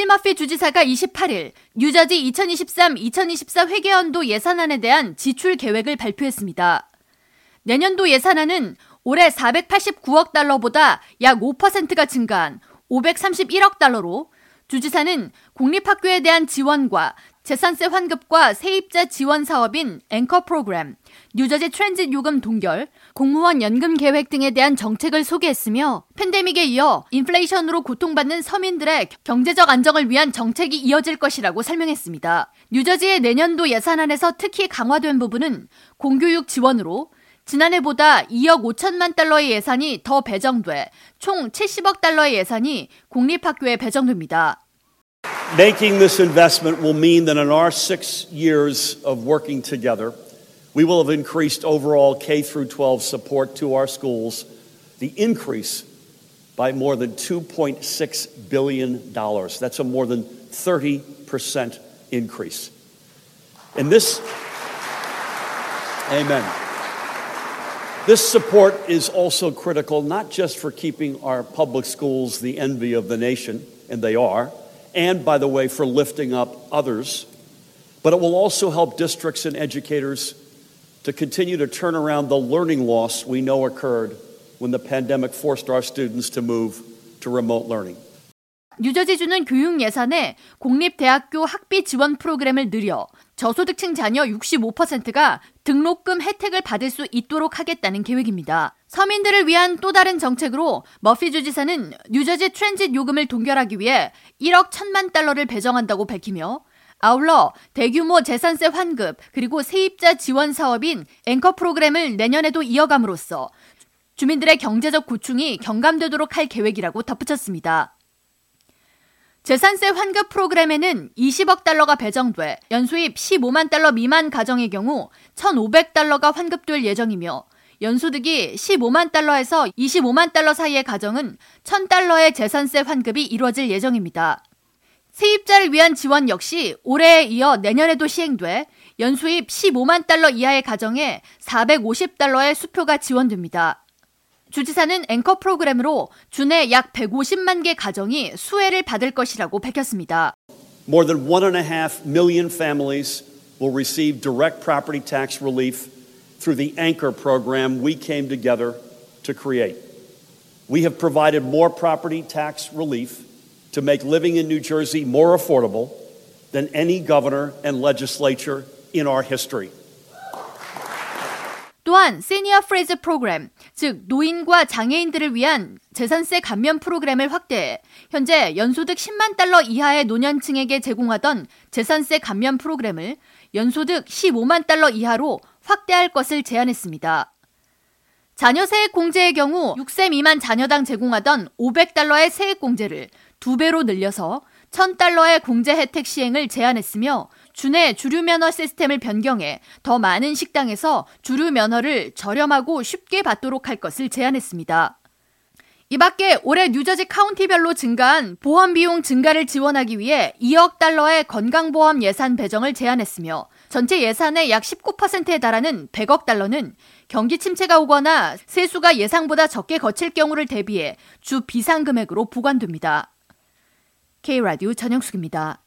필머피 주지사가 28일 뉴저지 2023-2024 회계연도 예산안에 대한 지출 계획을 발표했습니다. 내년도 예산안은 올해 489억 달러보다 약 5%가 증가한 531억 달러로 주지사는 공립학교에 대한 지원과 재산세 환급과 세입자 지원 사업인 앵커 프로그램, 뉴저지 트랜짓 요금 동결, 공무원 연금 계획 등에 대한 정책을 소개했으며 팬데믹에 이어 인플레이션으로 고통받는 서민들의 경제적 안정을 위한 정책이 이어질 것이라고 설명했습니다. 뉴저지의 내년도 예산안에서 특히 강화된 부분은 공교육 지원으로 지난해보다 2억 5천만 달러의 예산이 더 배정돼 총 70억 달러의 예산이 공립학교에 배정됩니다. Making this investment will mean that in our six years of working together, we will have increased overall K through 12 support to our schools, the increase by more than $2.6 billion. That's a more than 30% increase. And this, amen. This support is also critical not just for keeping our public schools the envy of the nation, and they are, and by the way, for lifting up others, but it will also help districts and educators to continue to turn around the learning loss we know occurred when the pandemic forced our students to move to remote learning. 뉴저지주는 교육 예산에 공립대학교 학비 지원 프로그램을 늘려 저소득층 자녀 65%가 등록금 혜택을 받을 수 있도록 하겠다는 계획입니다. 서민들을 위한 또 다른 정책으로 머피 주지사는 뉴저지 트랜짓 요금을 동결하기 위해 1억 1천만 달러를 배정한다고 밝히며 아울러 대규모 재산세 환급 그리고 세입자 지원 사업인 앵커 프로그램을 내년에도 이어감으로써 주민들의 경제적 고충이 경감되도록 할 계획이라고 덧붙였습니다. 재산세 환급 프로그램에는 20억 달러가 배정돼 연수입 15만 달러 미만 가정의 경우 1,500달러가 환급될 예정이며 연소득이 15만 달러에서 25만 달러 사이의 가정은 1,000달러의 재산세 환급이 이루어질 예정입니다. 세입자를 위한 지원 역시 올해에 이어 내년에도 시행돼 연수입 15만 달러 이하의 가정에 450달러의 수표가 지원됩니다. 주지사는 앵커 프로그램으로 주내 약 150만 개 가정이 수혜를 받을 것이라고 밝혔습니다. More than one and a half million families will receive direct property tax relief through the Anchor program we came together to create. We have provided more property tax relief to make living in New Jersey more affordable than any governor and legislature in our history. 또한 세니어 프레즈 프로그램, 즉 노인과 장애인들을 위한 재산세 감면 프로그램을 확대해 현재 연소득 10만 달러 이하의 노년층에게 제공하던 재산세 감면 프로그램을 연소득 15만 달러 이하로 확대할 것을 제안했습니다. 자녀 세액 공제의 경우 6세 미만 자녀당 제공하던 500달러의 세액 공제를 2배로 늘려서 1000달러의 공제 혜택 시행을 제안했으며 주내 주류 면허 시스템을 변경해 더 많은 식당에서 주류 면허를 저렴하고 쉽게 받도록 할 것을 제안했습니다. 이 밖에 올해 뉴저지 카운티별로 증가한 보험 비용 증가를 지원하기 위해 2억 달러의 건강보험 예산 배정을 제안했으며 전체 예산의 약 19%에 달하는 100억 달러는 경기 침체가 오거나 세수가 예상보다 적게 거칠 경우를 대비해 주 비상 금액으로 보관됩니다. K라디오 전영숙입니다.